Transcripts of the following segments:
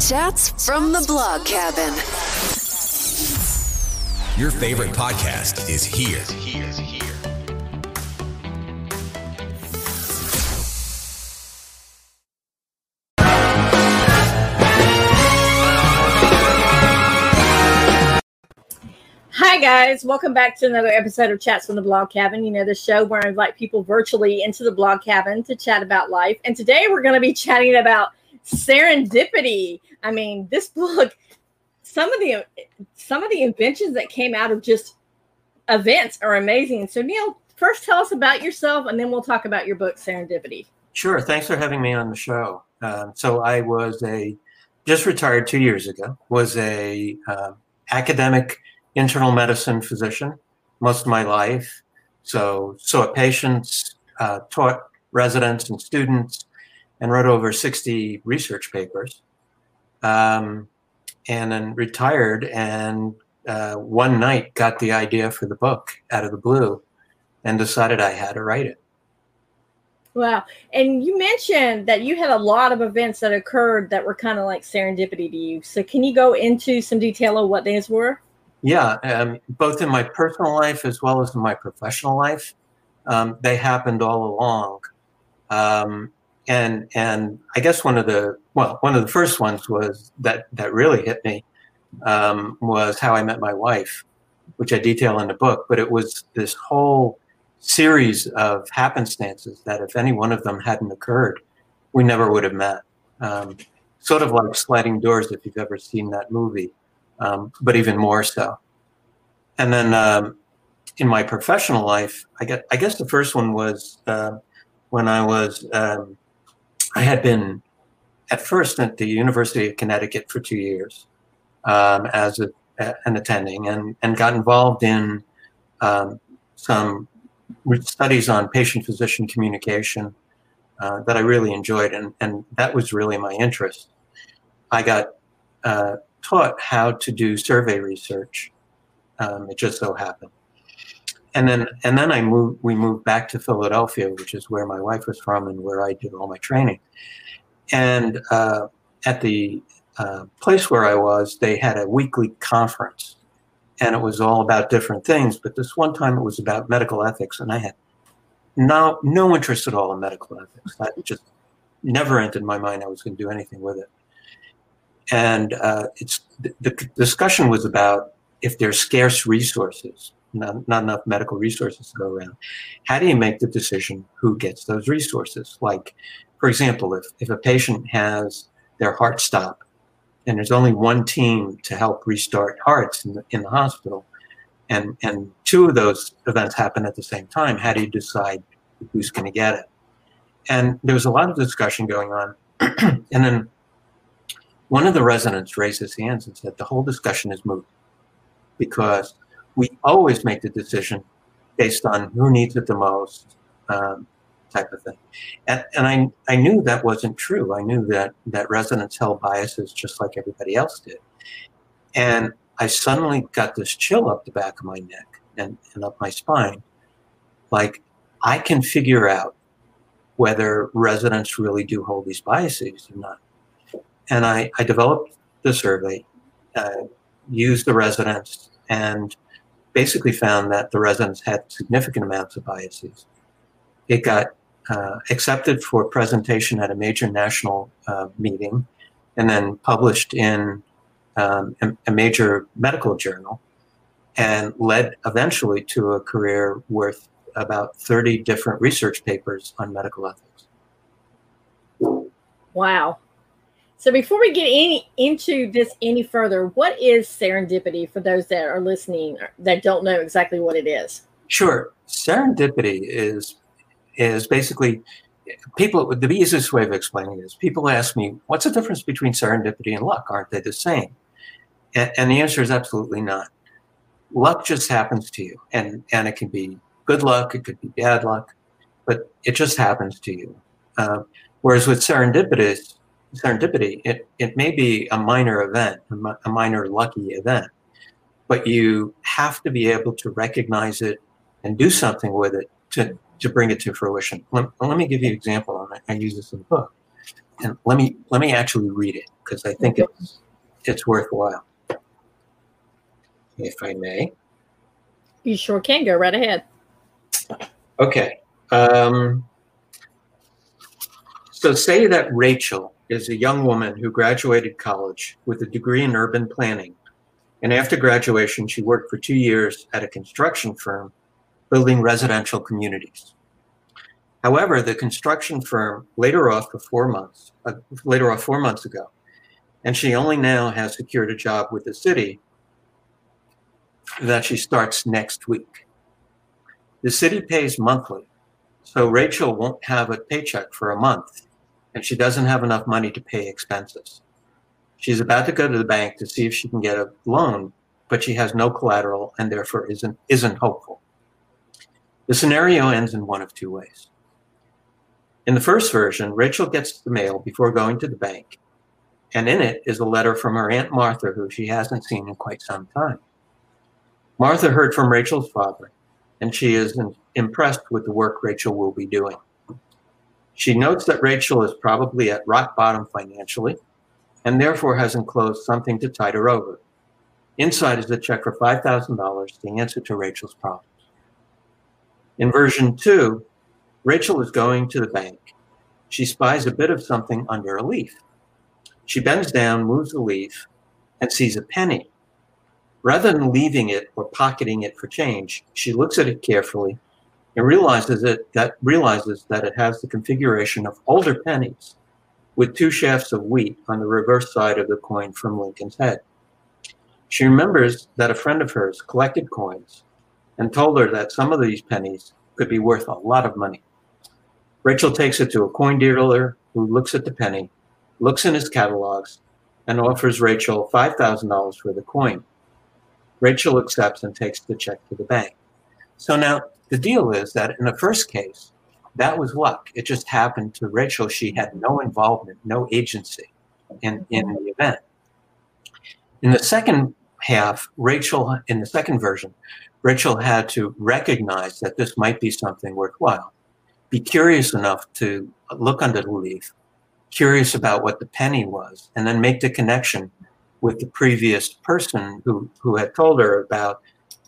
Chats from the Blog Cabin. Your favorite podcast is here. Hi, guys. Welcome back to another episode of Chats from the Blog Cabin. You know, the show where I invite people virtually into the blog cabin to chat about life. And today we're going to be chatting about serendipity. I mean, this book, some of the some of the inventions that came out of just events are amazing. So, Neil, first tell us about yourself, and then we'll talk about your book, Serendipity. Sure. Thanks for having me on the show. Um, so I was a just retired two years ago. Was a uh, academic internal medicine physician most of my life. So saw patients, uh, taught residents and students, and wrote over 60 research papers. Um, and then retired and uh, one night got the idea for the book out of the blue and decided I had to write it. Wow. And you mentioned that you had a lot of events that occurred that were kind of like serendipity to you. So can you go into some detail of what these were? Yeah, um, both in my personal life as well as in my professional life, um, they happened all along. Um, and and I guess one of the well, one of the first ones was that that really hit me um, was how I met my wife, which I detail in the book. But it was this whole series of happenstances that if any one of them hadn't occurred, we never would have met. Um, sort of like sliding doors, if you've ever seen that movie um, but even more so. And then um, in my professional life, I get I guess the first one was uh, when I was um, I had been at first at the University of Connecticut for two years um, as a, an attending and and got involved in um, some studies on patient physician communication uh, that I really enjoyed and and that was really my interest. I got uh, taught how to do survey research. Um, it just so happened. And then, and then I moved. We moved back to Philadelphia, which is where my wife was from and where I did all my training. And uh, at the uh, place where I was, they had a weekly conference, and it was all about different things. But this one time, it was about medical ethics, and I had no no interest at all in medical ethics. That just never entered my mind I was going to do anything with it and uh, it's the, the, discussion was about if there's scarce resources, not, not enough medical resources to go around, how do you make the decision who gets those resources? Like, for example, if, if a patient has their heart stop and there's only one team to help restart hearts in the, in the hospital, and, and two of those events happen at the same time, how do you decide who's going to get it? And there was a lot of discussion going on. and then one of the residents raised his hands and said, the whole discussion is moot because we always make the decision based on who needs it the most um, type of thing. And, and I, I knew that wasn't true. I knew that, that residents held biases just like everybody else did. And I suddenly got this chill up the back of my neck and, and up my spine. Like I can figure out whether residents really do hold these biases or not and I, I developed the survey, uh, used the residents, and basically found that the residents had significant amounts of biases. It got uh, accepted for presentation at a major national uh, meeting and then published in um, a, major medical journal and led eventually to a career worth about 30 different research papers on medical ethics. Wow. So before we get any into this any further, what is serendipity for those that are listening that don't know exactly what it is? Sure. Serendipity is is basically people the easiest way of explaining it is people ask me, what's the difference between serendipity and luck? Aren't they the same? And, and the answer is absolutely not. Luck just happens to you. And and it can be good luck, it could be bad luck, but it just happens to you. Uh, whereas with serendipity, serendipity. It, it may be a minor event, a minor lucky event, but you have to be able to recognize it and do something with it to, to bring it to fruition. Let, let me give you an example. I use this in the book. and let me let me actually read it because I think it's it's worthwhile. If I may. You sure can go right ahead. Okay. Um, so say that Rachel is a young woman who graduated college with a degree in urban planning. And after graduation, she worked for two years at a construction firm building residential communities. However, the construction firm later off for four months, uh, later off four months ago, and she only now has secured a job with the city that she starts next week. The city pays monthly, so Rachel won't have a paycheck for a month, and she doesn't have enough money to pay expenses. She's about to go to the bank to see if she can get a loan, but she has no collateral and therefore isn't isn't hopeful. The scenario ends in one of two ways. In the first version, Rachel gets the mail before going to the bank, and in it is a letter from her Aunt Martha, who she hasn't seen in quite some time. Martha heard from Rachel's father, and she is impressed with the work Rachel will be doing. She notes that Rachel is probably at rock bottom financially and therefore has enclosed something to tide her over. Inside is a check for $5,000, the answer to Rachel's problems. In version two, Rachel is going to the bank. She spies a bit of something under a leaf. She bends down, moves the leaf, and sees a penny. Rather than leaving it or pocketing it for change, she looks at it carefully and realizes it, that realizes that it has the configuration of older pennies with two shafts of wheat on the reverse side of the coin from Lincoln's head. She remembers that a friend of hers collected coins and told her that some of these pennies could be worth a lot of money. Rachel takes it to a coin dealer who looks at the penny, looks in his catalogs, and offers Rachel $5,000 for the coin. Rachel accepts and takes the check to the bank. So now the deal is that in the first case, that was luck. It just happened to Rachel. She had no involvement, no agency in, in the event. In the second half, Rachel, in the second version, Rachel had to recognize that this might be something worthwhile, be curious enough to look under the leaf, curious about what the penny was, and then make the connection with the previous person who, who had told her about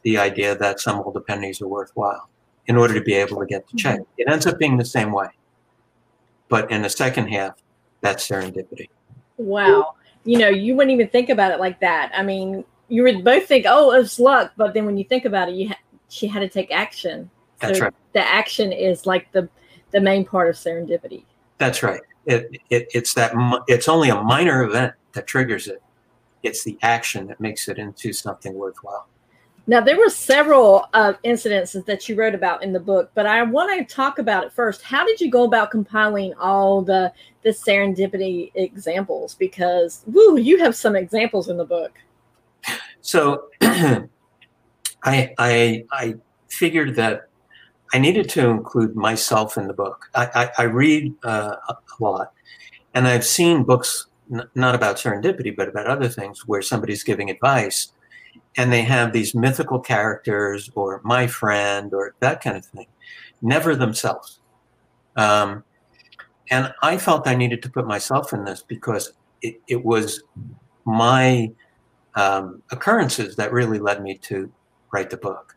the idea that some older pennies are worthwhile in order to be able to get the check. Mm-hmm. It ends up being the same way. But in the second half, that's serendipity. Wow. You know, you wouldn't even think about it like that. I mean, you would both think, oh, it's luck. But then when you think about it, you ha- she had to take action. That's so right. The action is like the the main part of serendipity. That's right. It, it it's that it's only a minor event that triggers it it's the action that makes it into something worthwhile. Now, there were several uh, incidences that you wrote about in the book, but I want to talk about it first. How did you go about compiling all the the serendipity examples? Because woo, you have some examples in the book. So, I I I figured that I needed to include myself in the book. I I, I read uh, a lot, and I've seen books not about serendipity, but about other things where somebody's giving advice and they have these mythical characters or my friend or that kind of thing, never themselves. Um, and I felt I needed to put myself in this because it, it was my um, occurrences that really led me to write the book.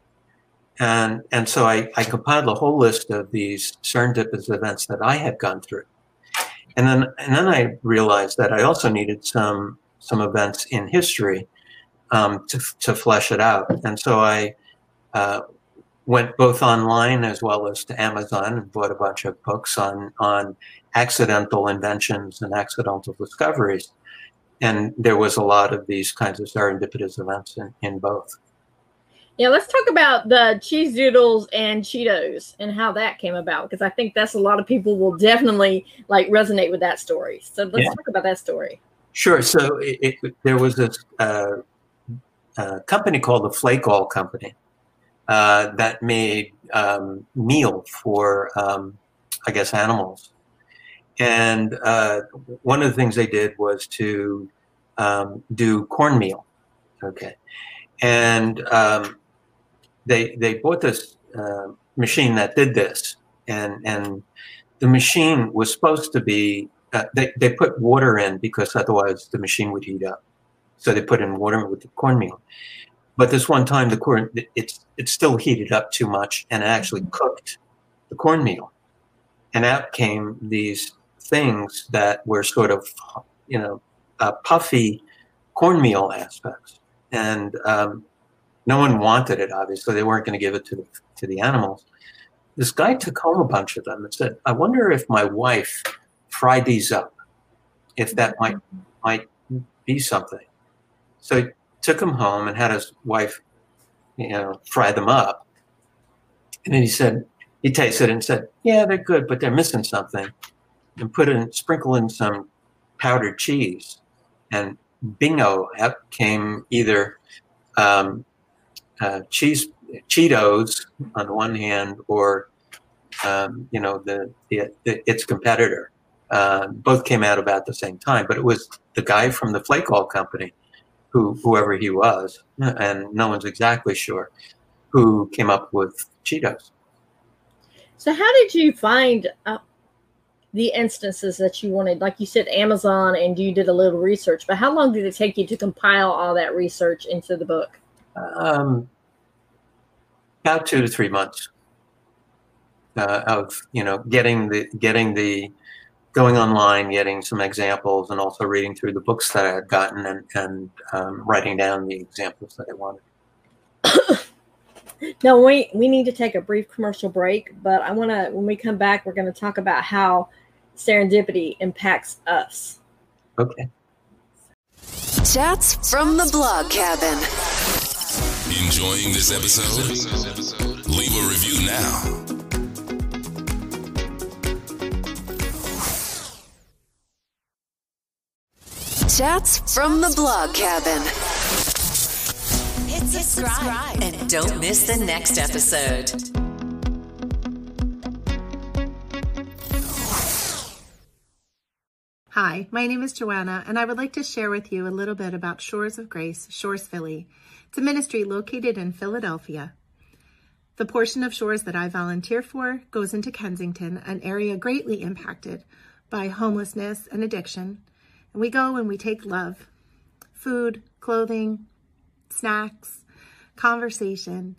And, and so I, I compiled a whole list of these serendipitous events that I had gone through and then and then I realized that I also needed some some events in history um, to to flesh it out, and so I uh, went both online as well as to Amazon and bought a bunch of books on on accidental inventions and accidental discoveries, and there was a lot of these kinds of serendipitous events in, in both. Yeah, let's talk about the cheese doodles and Cheetos and how that came about because I think that's a lot of people will definitely like resonate with that story. So let's yeah. talk about that story. Sure. So it, it, there was this uh, company called the Flakall Company uh, that made um, meal for, um, I guess, animals. And uh, one of the things they did was to um, do cornmeal. Okay. And um, they they bought this uh, machine that did this, and and the machine was supposed to be uh, they, they put water in because otherwise the machine would heat up. So they put in water with the cornmeal. But this one time, the corn it's it's still heated up too much, and it actually cooked the cornmeal, and out came these things that were sort of, you know, uh, puffy cornmeal aspects, and um, no one wanted it. Obviously, they weren't going to give it to the to the animals. This guy took home a bunch of them and said, "I wonder if my wife fried these up, if that might might be something." So he took them home and had his wife, you know, fry them up. And then he said, he tasted it and said, "Yeah, they're good, but they're missing something." And put in, sprinkle in some powdered cheese, and bingo, up came either um, uh, cheese Cheetos on the one hand, or um, you know the, the, the, its competitor. Uh, both came out about the same time, but it was the guy from the Flakall company, who whoever he was, and no one's exactly sure, who came up with Cheetos. So, how did you find uh, the instances that you wanted? Like you said, Amazon, and you did a little research, but how long did it take you to compile all that research into the book? Um, about two to three months uh, of you know getting the getting the going online, getting some examples, and also reading through the books that I had gotten and, and um, writing down the examples that I wanted. now we we need to take a brief commercial break, but I want to when we come back, we're going to talk about how serendipity impacts us. Okay. Chats from the blog cabin. Enjoying this episode? Leave a review now. Chats from the blog cabin. Hit subscribe and don't miss the next episode. Hi, my name is Joanna, and I would like to share with you a little bit about Shores of Grace, Shores Philly. It's a ministry located in Philadelphia. The portion of Shores that I volunteer for goes into Kensington, an area greatly impacted by homelessness and addiction. And we go and we take love, food, clothing, snacks, conversation.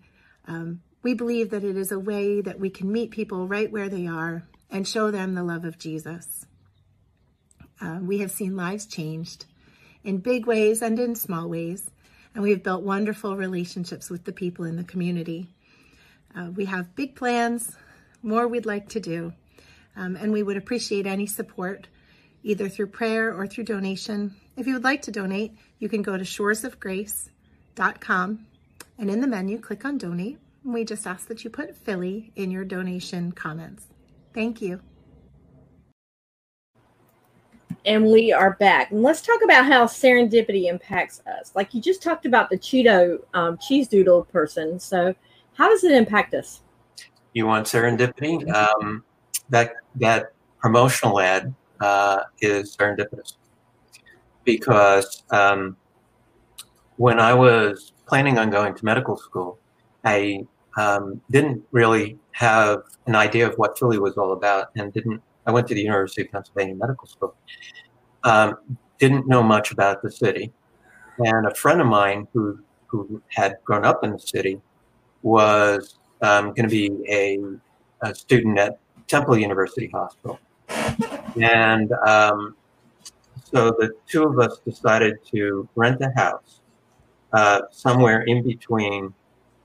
Um, we believe that it is a way that we can meet people right where they are and show them the love of Jesus. Uh, we have seen lives changed in big ways and in small ways, and we have built wonderful relationships with the people in the community. Uh, we have big plans, more we'd like to do, um, and we would appreciate any support, either through prayer or through donation. If you would like to donate, you can go to shoresofgrace.com and in the menu, click on donate. We just ask that you put Philly in your donation comments. Thank you and we are back. And let's talk about how serendipity impacts us. Like you just talked about the Cheeto um, cheese doodle person. So, how does it impact us? You want serendipity? Um, that that promotional ad uh, is serendipitous because um, when I was planning on going to medical school, I um, didn't really have an idea of what Philly was all about, and didn't I went to the University of Pennsylvania Medical School. Um, didn't know much about the city, and a friend of mine who who had grown up in the city was um, going to be a, a, student at Temple University Hospital, and um, so the two of us decided to rent a house uh, somewhere in between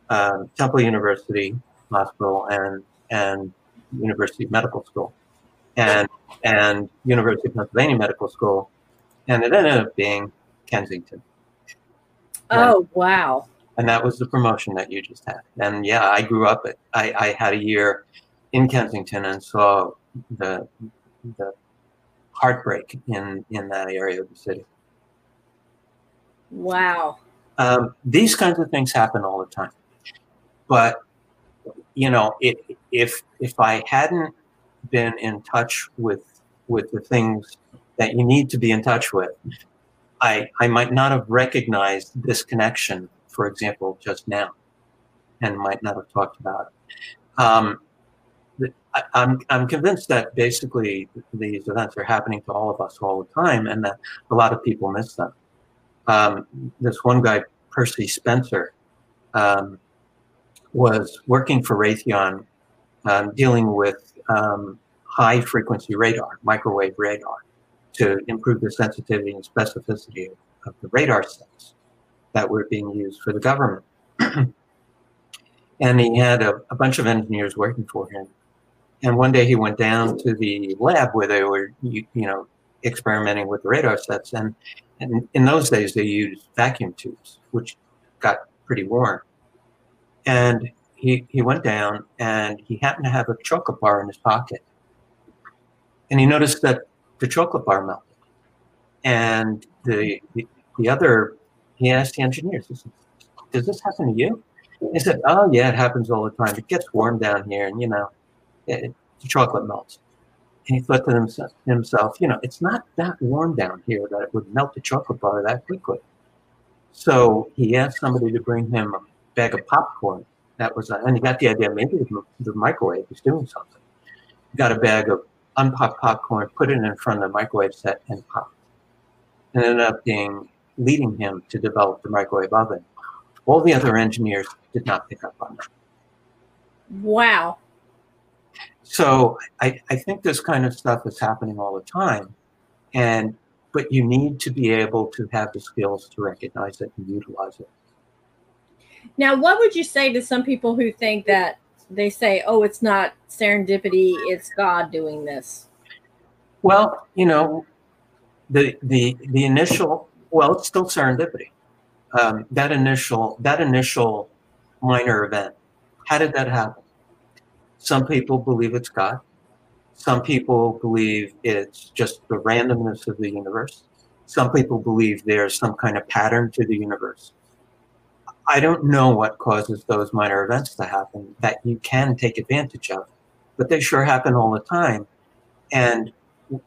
um, Temple University Hospital and and University Medical School and and University of Pennsylvania Medical School, and it ended up being Kensington. Oh wow! And that was the promotion that you just had. And yeah, I grew up. At, I I had a year in Kensington and saw the the heartbreak in in that area of the city. Wow. Um, these kinds of things happen all the time, but you know, it, if if I hadn't been in touch with with the things that you need to be in touch with. I I might not have recognized this connection, for example, just now, and might not have talked about it. Um, I'm I'm convinced that basically these events are happening to all of us all the time, and that a lot of people miss them. Um, this one guy, Percy Spencer, um, was working for Raytheon, um, dealing with um, high frequency radar, microwave radar, to improve the sensitivity and specificity of, of the radar sets that were being used for the government. and he had a, a bunch of engineers working for him. And one day he went down to the lab where they were, you, you know, experimenting with radar sets. And, and in those days, they used vacuum tubes, which got pretty warm. And he, he went down and he happened to have a chocolate bar in his pocket. And he noticed that the chocolate bar melted. And the, the, the other, he asked the engineers, Does this happen to you? He said, Oh, yeah, it happens all the time. It gets warm down here, and you know, it, chocolate melts. And he thought to himself, himself, you know, it's not that warm down here that it would melt the chocolate bar that quickly. So he asked somebody to bring him a bag of popcorn. That was, and he got the idea maybe the microwave was doing something. He got a bag of unpopped popcorn, put it in front of the microwave set, and popped. And ended up being leading him to develop the microwave oven. All the other engineers did not pick up on that. Wow. So I, I think this kind of stuff is happening all the time. And but you need to be able to have the skills to recognize it and utilize it. Now, what would you say to some people who think that they say, "Oh, it's not serendipity; it's God doing this"? Well, you know, the the the initial well, it's still serendipity. Um, that initial that initial minor event. How did that happen? Some people believe it's God. Some people believe it's just the randomness of the universe. Some people believe there's some kind of pattern to the universe. I don't know what causes those minor events to happen that you can take advantage of, but they sure happen all the time. And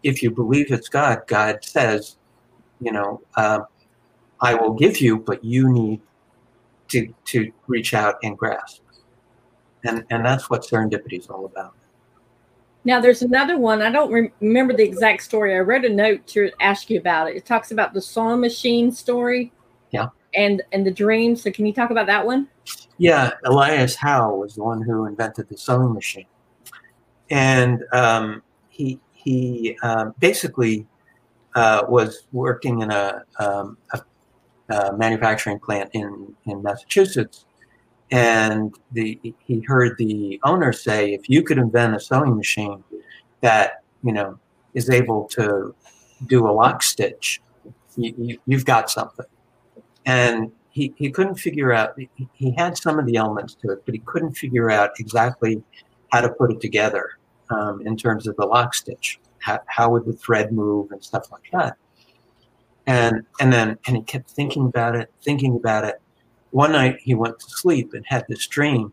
if you believe it's God, God says, you know, uh, I will give you, but you need to to reach out and grasp. And and that's what serendipity is all about. Now, there's another one. I don't re- remember the exact story. I read a note to ask you about it. It talks about the sewing machine story. Yeah. And and the dream. So, can you talk about that one? Yeah, Elias Howe was the one who invented the sewing machine, and um, he he um, basically uh, was working in a, um, a, a, manufacturing plant in in Massachusetts, and the, he heard the owner say, "If you could invent a sewing machine that you know is able to do a lock stitch, you, you, you've got something." And he, he couldn't figure out. He, he had some of the elements to it, but he couldn't figure out exactly how to put it together um, in terms of the lock stitch. How, how would the thread move and stuff like that? And and then and he kept thinking about it, thinking about it, one night he went to sleep and had this dream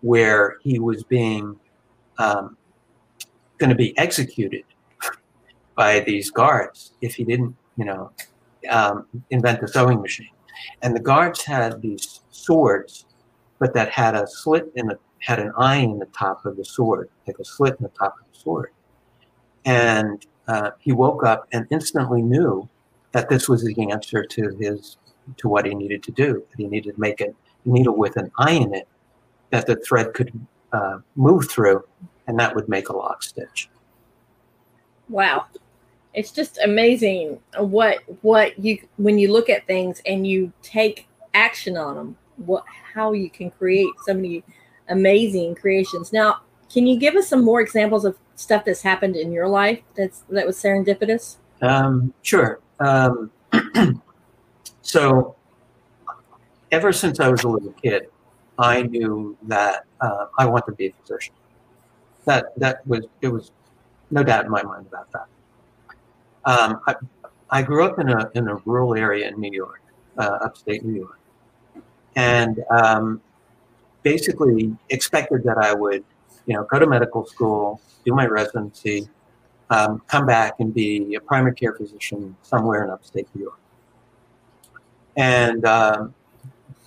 where he was being um, going to be executed by these guards if he didn't, you know, um, invent the sewing machine. And the guards had these swords, but that had a slit in the had an eye in the top of the sword, like a slit in the top of the sword. And uh, he woke up and instantly knew that this was the answer to his to what he needed to do. He needed to make a needle with an eye in it that the thread could uh, move through, and that would make a lock stitch. Wow, it's just amazing what what you when you look at things and you take action on them. What how you can create so many amazing creations. Now, can you give us some more examples of stuff that's happened in your life that's that was serendipitous? Um, sure. Um, So, ever since I was a little kid, I knew that uh, I wanted to be a physician. That that was it was no doubt in my mind about that. Um, I, I grew up in a in a rural area in New York, uh, upstate New York, and um, basically expected that I would, you know, go to medical school, do my residency, um, come back and be a primary care physician somewhere in upstate New York and um,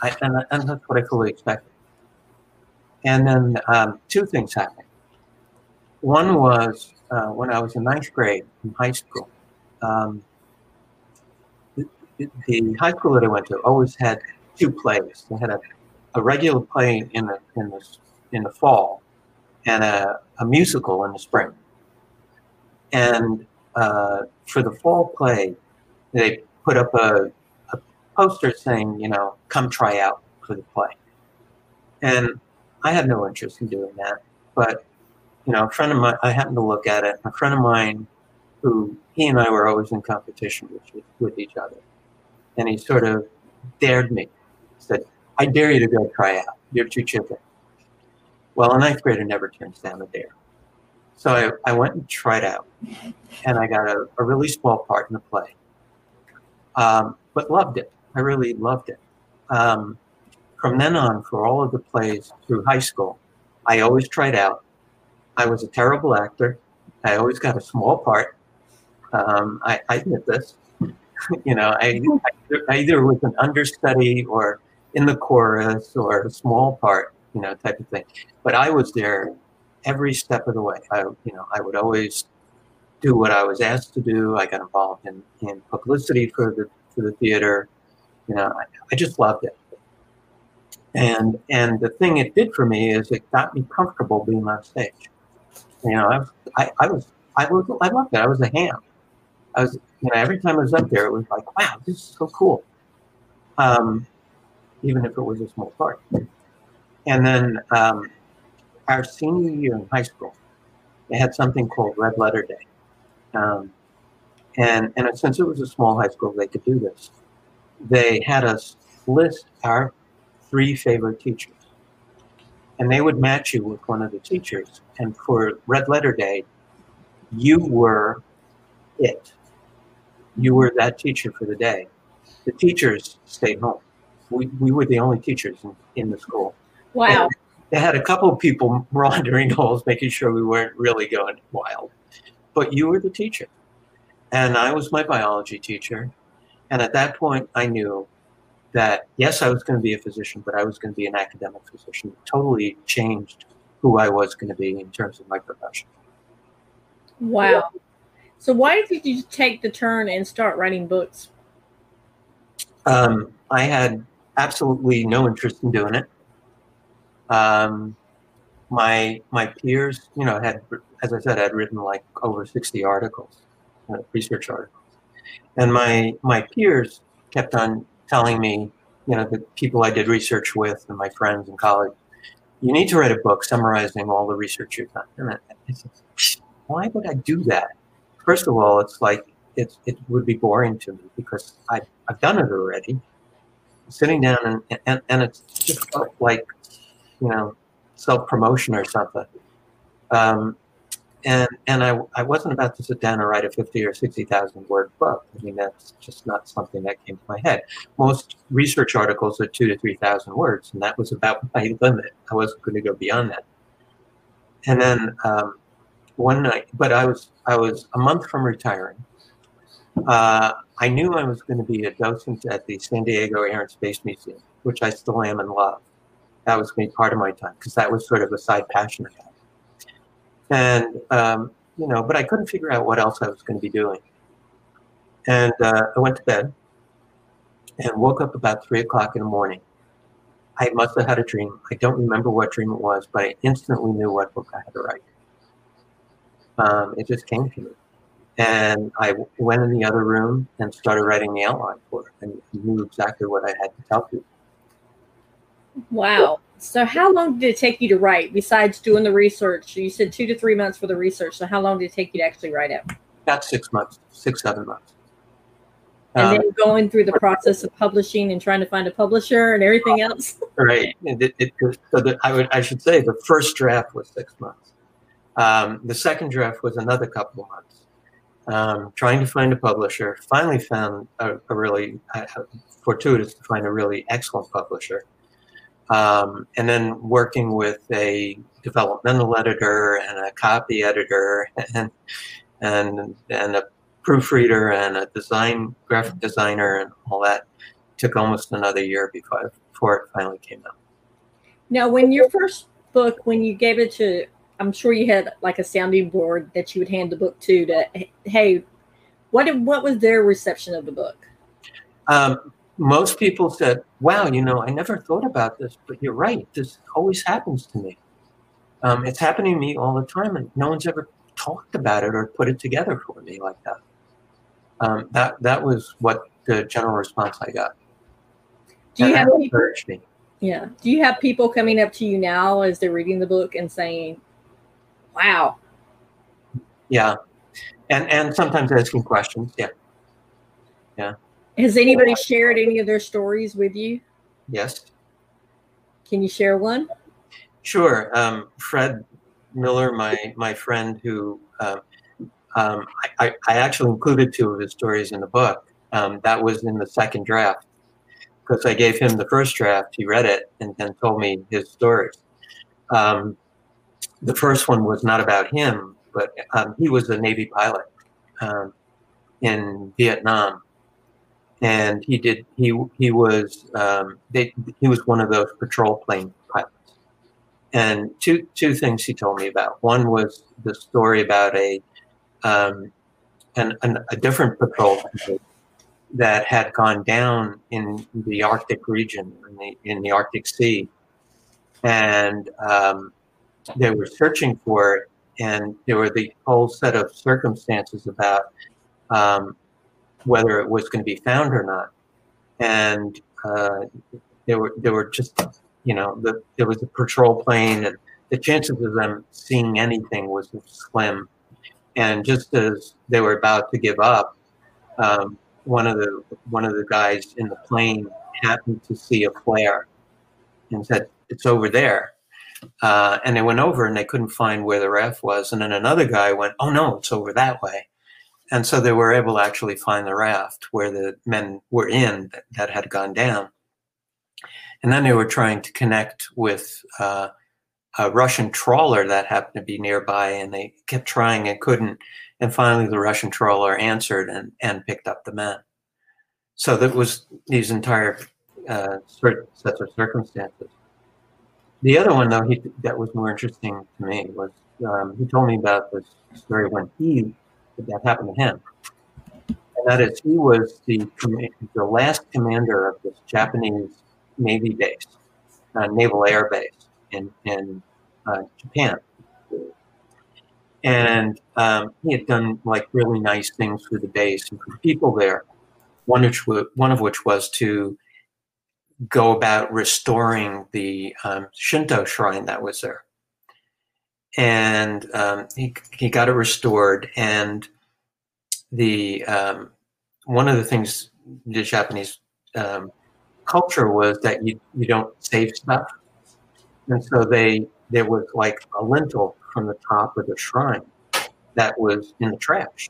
I, and, and, that's what I fully expected. And then um, two things happened. one was uh, when I was in ninth grade in high school. Um, the, the high school that I went to always had two plays. They had a, a regular play in the in the in the fall, and a, a musical in the spring. And uh, for the fall play, they put up a, a poster saying, you know, come try out for the play. And I had no interest in doing that, but you know, a friend of mine, I happened to look at it. A friend of mine, who he and I were always in competition with, with each other, and he sort of dared me. Said, "I dare you to go try out. You're too chicken." Well, a ninth grader never turns down a dare. So I, I went and tried out, and I got a, a really small part in the play, um, but loved it. I really loved it. Um, from then on, for all of the plays through high school, I always tried out. I was a terrible actor. I always got a small part. Um, I, I admit this. you know, I, I, either was an understudy or in the chorus or a small part, you know, type of thing. But I was there every step of the way. I, you know, I would always do what I was asked to do. I got involved in, in publicity for the for the theater. You know, I, I just loved it. And and the thing it did for me is it got me comfortable being on stage. You know, I, I, I was I was I loved it. I was a ham. I was you know every time I was up there, it was like wow, this is so cool. Um, even if it was a small part. And then um, our senior year in high school, they had something called Red Letter Day. Um, and, and since it was a small high school, they could do this. They had us list our three favorite teachers. And they would match you with one of the teachers. And for Red Letter Day, you were it. You were that teacher for the day. The teachers stayed home. We, we were the only teachers in, in the school. Wow. And they had a couple of people wandering halls, making sure we weren't really going wild. But you were the teacher. And I was my biology teacher. And at that point, I knew that yes, I was going to be a physician, but I was going to be an academic physician. It totally changed who I was going to be in terms of my profession. Wow. So why did you take the turn and start writing books? Um, I had absolutely no interest in doing it. Um, my my peers, you know, had as I said, had written like over sixty articles, uh, research articles, and my my peers kept on telling me, you know, the people I did research with and my friends and colleagues, you need to write a book summarizing all the research you've done. And I, I said, why would I do that? First of all, it's like it's, it would be boring to me because I, I've done it already. Sitting down and, and, and it's just like, you know, self promotion or something. Um, and and I, I wasn't about to sit down and write a 50 or 60,000 word book. I mean, that's just not something that came to my head. Most research articles are two to 3,000 words, and that was about my limit. I wasn't going to go beyond that. And then um, one night, but I was I was a month from retiring. Uh, I knew I was going to be a docent at the San Diego Air and Space Museum, which I still am and love. That was going to be part of my time because that was sort of a side passion I had. And, um, you know, but I couldn't figure out what else I was going to be doing. And uh, I went to bed and woke up about three o'clock in the morning. I must have had a dream. I don't remember what dream it was, but I instantly knew what book I had to write. Um, it just came to me. And I went in the other room and started writing the outline for it and knew exactly what I had to tell people. Wow. So how long did it take you to write besides doing the research? You said two to three months for the research. So how long did it take you to actually write it? About six months, six, seven months. And Um, then going through the process of publishing and trying to find a publisher and everything else. Right. It, it, so the, I would I should say the first draft was six months. Um, the second draft was another couple of months. Um, trying to find a publisher. Finally found a, a really uh, fortuitous to find a really excellent publisher. Um, and then working with a developmental editor and a copy editor and and and a proofreader and a design graphic designer and all that took almost another year before before it finally came out. Now, when your first book, when you gave it to I'm sure you had like a sounding board that you would hand the book to. To hey, what did, what was their reception of the book? Um, most people said, "Wow, you know, I never thought about this, but you're right. This always happens to me. Um, it's happening to me all the time, and no one's ever talked about it or put it together for me like that." Um, that that was what the general response I got. Do you And have people, me. yeah? Do you have people coming up to you now as they're reading the book and saying, "Wow, Yeah, and and sometimes asking questions. Yeah, yeah, has anybody shared any of their stories with you? yes, Can you share one?" sure. Um, Fred Miller, my my friend, who um, um, I, I I actually included two of his stories in the book. Um, that was in the second draft because I gave him the first draft. He read it and then told me his stories. Um, the first one was not about him, but um, he was a Navy pilot um, in Vietnam, and he did he he was um, they, he was one of those patrol plane pilots. And two two things he told me about. One was the story about a um, an, an, a different patrol that had gone down in the Arctic region in the in the Arctic Sea, and um, they were searching for it, and there were the whole set of circumstances about um, whether it was going to be found or not, and uh, there were there were just you know the, there was a patrol plane, and the chances of them seeing anything was slim, and just as they were about to give up. Um, one of the one of the guys in the plane happened to see a flare and said it's over there. Uh, and they went over and they couldn't find where the raft was. And then another guy went oh no it's over that way and so they were able to actually find the raft where the men were in that, that had gone down and then they were trying to connect with uh, a russian trawler that happened to be nearby and they kept trying and couldn't and finally, the Russian trawler answered and, and picked up the men. So that was these entire uh, sets of circumstances. The other one, though, he, that was more interesting to me was um, he told me about this story when he that happened to him, and that is he was the the last commander of this Japanese Navy base, uh, naval air base in in uh, Japan and um, he had done like really nice things for the base and for people there. One which one of which was to go about restoring the um, Shinto shrine that was there, and um, he he got it restored. And the um, one of the things the Japanese um, culture was that you you don't save stuff, and so they there was like a lintel from the top of the shrine that was in the trash.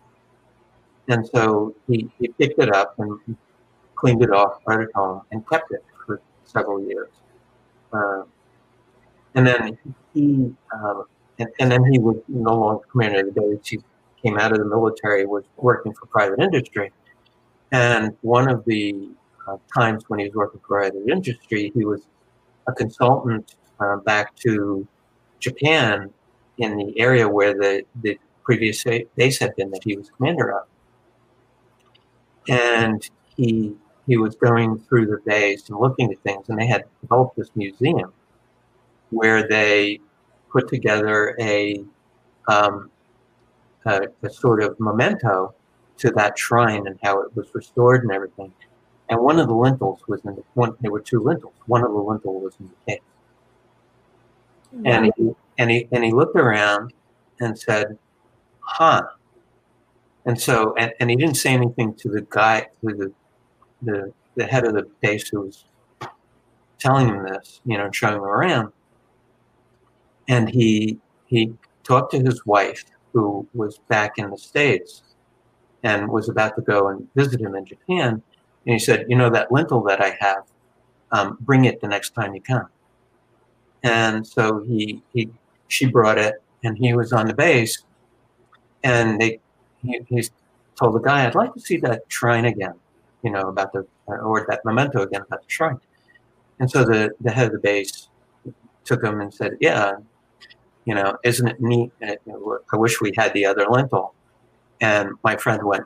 And so he, he picked it up and cleaned it off, brought it home, and kept it for several years. Uh, and then he, uh, and, and, then he was no longer commander of the base. He came out of the military, was working for private industry. And one of the uh, times when he was working for private industry, he was a consultant uh, back to Japan in the area where the, the previous base had been that he was commander of. And he he was going through the base and looking at things, and they had developed this museum where they put together a, um, a, a sort of memento to that shrine and how it was restored and everything. And one of the lintels was in the one. There were two lintels. One of the lintel was in the case. And he, and he and he looked around and said, "Huh." And so, and, and he didn't say anything to the guy, to the, the the head of the base who was telling him this, you know, showing him around. And he he talked to his wife, who was back in the states, and was about to go and visit him in Japan. And he said, "You know that lintel that I have, um, bring it the next time you come." And so he he she brought it, and he was on the base, and they he, he told the guy, "I'd like to see that shrine again, you know, about the or that memento again about the shrine." And so the the head of the base took him and said, "Yeah, you know, isn't it neat? I wish we had the other lintel. And my friend went,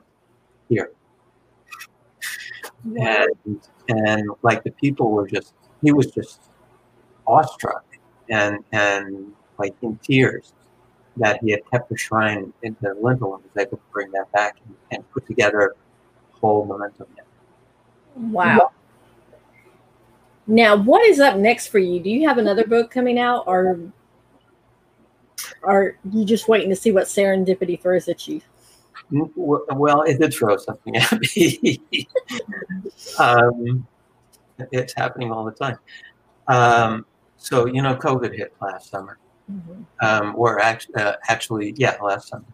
here. And, and like the people were just, he was just awestruck and, and like in tears that he had kept the shrine in the lintel and was able to bring that back and, and put together a whole momentum. Wow. Now, what is up next for you? Do you have another book coming out, or are you just waiting to see what serendipity throws at you? Well, it did throw something at me. um, it's happening all the time. Um, so, you know, COVID hit last summer. Mm-hmm. Um, or actually, uh, actually, yeah, last summer.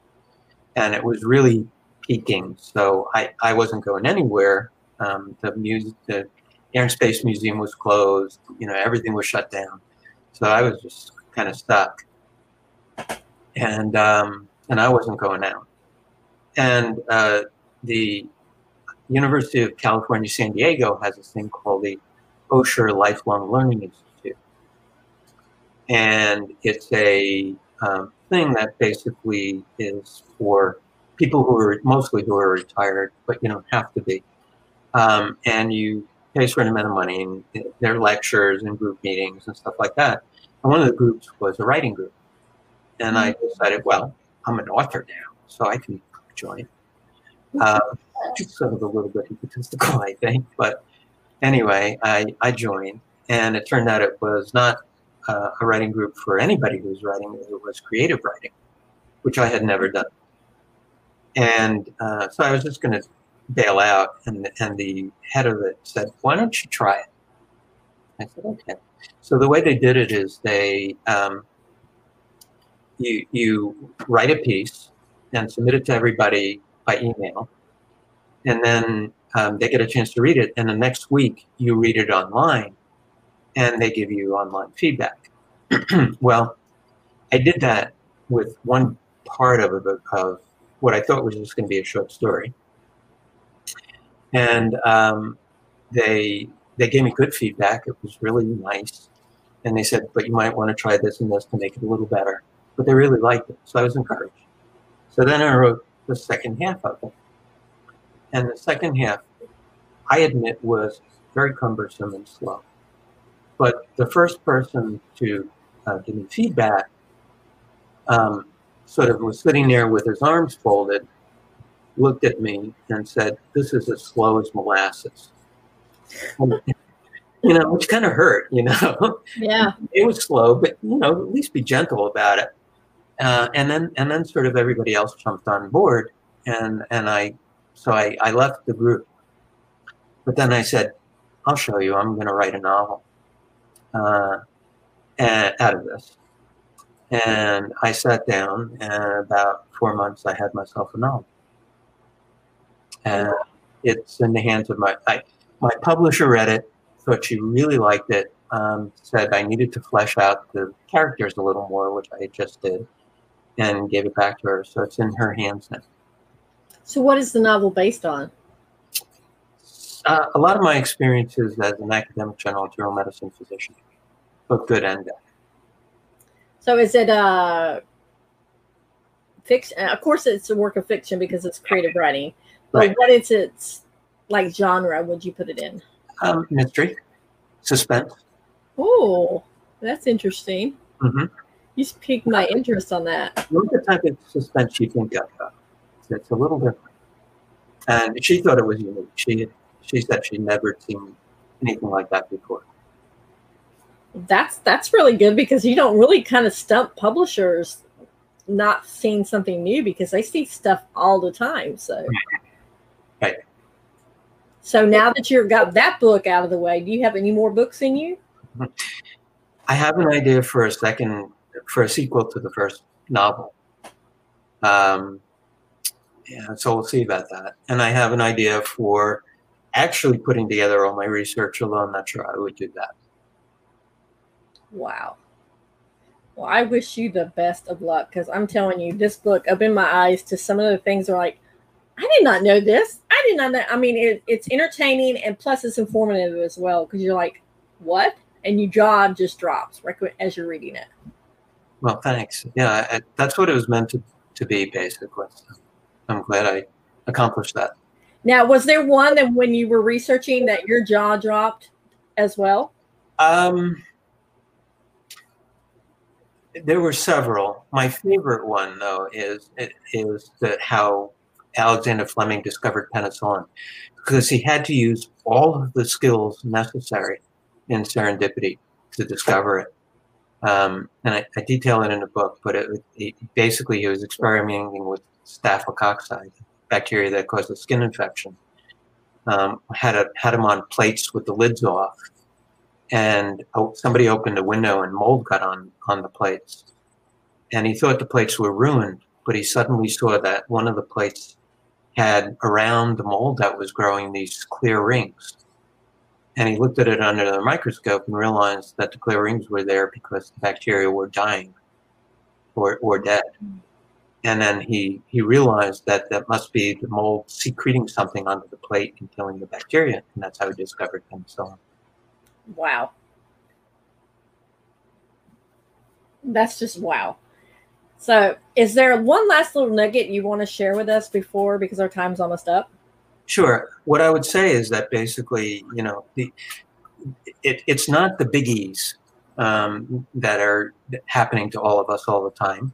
And it was really peaking. So I, I wasn't going anywhere. Um, the music, the Air and Space Museum was closed. You know, everything was shut down. So I was just kind of stuck. And, um, and I wasn't going out. And uh, the University of California, San Diego has this thing called the Osher Lifelong Learning Institute. And it's a um, thing that basically is for people who are mostly who are retired, but you don't have to be. Um, and you pay a certain amount of money, and there are lectures and group meetings and stuff like that. And one of the groups was a writing group. And I decided, well, I'm an author now, so I can join. Uh, just sort of a little bit egotistical, I think. But anyway, I, I joined, and it turned out it was not uh, a writing group for anybody who was writing, it was creative writing, which I had never done. And uh, so I was just going to bail out, and, and the head of it said, Why don't you try it? I said, Okay. So the way they did it is they, um, you, you write a piece and submit it to everybody by email. And then um, they get a chance to read it. And the next week, you read it online and they give you online feedback. well, I did that with one part of, it, of what I thought was just going to be a short story. And um, they they gave me good feedback. It was really nice. And they said, but you might want to try this and this to make it a little better. But they really liked it. So I was encouraged. So then I wrote the second half of it. And the second half, I admit, was very cumbersome and slow. But the first person to uh, give me feedback um, sort of was sitting there with his arms folded, looked at me and said, This is as slow as molasses. you know, which kind of hurt, you know. Yeah. it was slow, but you know, at least be gentle about it. Uh, and then and then sort of everybody else jumped on board and and I so I, I left the group. But then I said, I'll show you, I'm gonna write a novel uh, out of this. And I sat down and about four months I had myself a novel. And it's in the hands of my I, my publisher read it, thought she really liked it, um, said I needed to flesh out the characters a little more, which I just did and gave it back to her. So it's in her hands now. So, what is the novel based on? Uh, a lot of my experiences as an academic general general medicine physician, both good and bad. So, is it a uh, fiction? Of course, it's a work of fiction because it's creative writing. But right. what is its like genre? Would you put it in? Um, mystery, suspense. Oh, that's interesting. Mm-hmm. You just piqued my interest on that. What the type of suspense you think of? It's a little different. And she thought it was unique. She she said she'd never seen anything like that before. That's that's really good because you don't really kind of stump publishers not seeing something new because they see stuff all the time. So right. So now that you've got that book out of the way, do you have any more books in you? I have an idea for a second for a sequel to the first novel. Um, yeah, so we'll see about that. And I have an idea for actually putting together all my research, although I'm not sure I would do that. Wow. Well, I wish you the best of luck because I'm telling you, this book opened my eyes to some of the things are like, I did not know this. I did not know. I mean, it, it's entertaining and plus it's informative as well because you're like, what? And your jaw just drops right as you're reading it. Well, thanks. Yeah, I, that's what it was meant to, to be, basically. So I'm glad I accomplished that. Now, was there one that when you were researching that your jaw dropped as well? Um, there were several. My favorite one, though, is is that how Alexander Fleming discovered penicillin, because he had to use all of the skills necessary in serendipity to discover it. Um, and I, I, detail it in the book, but it, it, basically he was experimenting with staphylococci, bacteria that causes skin infection. Um, had a, had on plates with the lids off, and somebody opened a window and mold got on on the plates, and he thought the plates were ruined, but he suddenly saw that one of the plates had around the mold that was growing these clear rings. And he looked at it under the microscope and realized that the clear rings were there because the bacteria were dying or, or dead. And then he, he realized that that must be the mold secreting something onto the plate and killing the bacteria. And that's how he discovered penicillin. Wow. That's just wow. So, is there one last little nugget you want to share with us before, because our time's almost up? Sure. What I would say is that basically, you know, the, it, it's not the biggies um, that are happening to all of us all the time,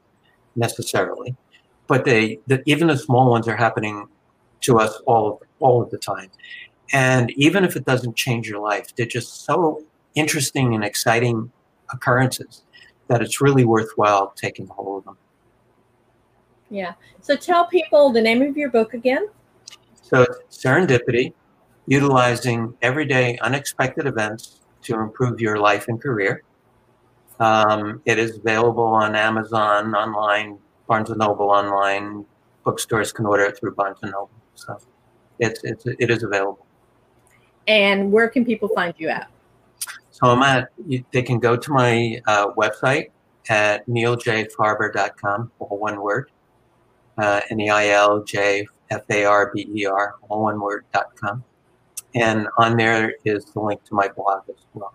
necessarily, but they, the, even the small ones are happening to us all all of the time. And even if it doesn't change your life, they're just so interesting and exciting occurrences that it's really worthwhile taking hold of them. Yeah. So tell people the name of your book again. So Serendipity, utilizing everyday unexpected events to improve your life and career. Um, it is available on Amazon online, Barnes and Noble online. Bookstores can order it through Barnes and Noble. So it's, it's it is available. And where can people find you at? So I'm at, they can go to my uh, website at neiljfarber.com, all one word, uh, N-E-I-L-J-F-A-R-B-E-R, all one word, dot com. And on there is the link to my blog as well.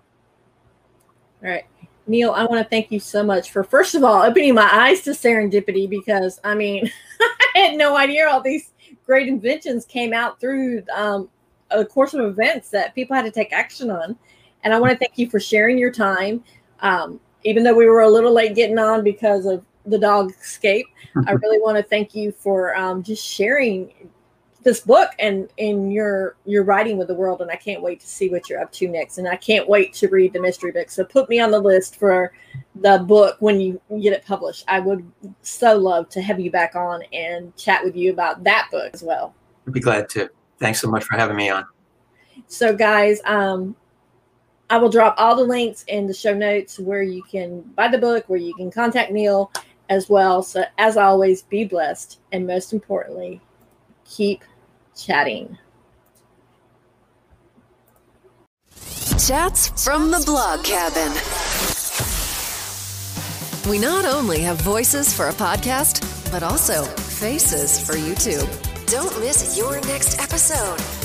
All right. Neil, I want to thank you so much for, first of all, opening my eyes to serendipity because, I mean, I had no idea all these great inventions came out through um, a course of events that people had to take action on. And I want to thank you for sharing your time. Um, even though we were a little late getting on because of the dog escape, I really want to thank you for um, just sharing this book and in your your writing with the world. And I can't wait to see what you're up to next. And I can't wait to read the mystery book. So put me on the list for the book when you get it published. I would so love to have you back on and chat with you about that book as well. I'd be glad to. Thanks so much for having me on. So, guys, um, I will drop all the links in the show notes where you can buy the book, where you can contact Neil as well. So, as always, be blessed. And most importantly, keep chatting. Chats from the blog cabin. We not only have voices for a podcast, but also faces for YouTube. Don't miss your next episode.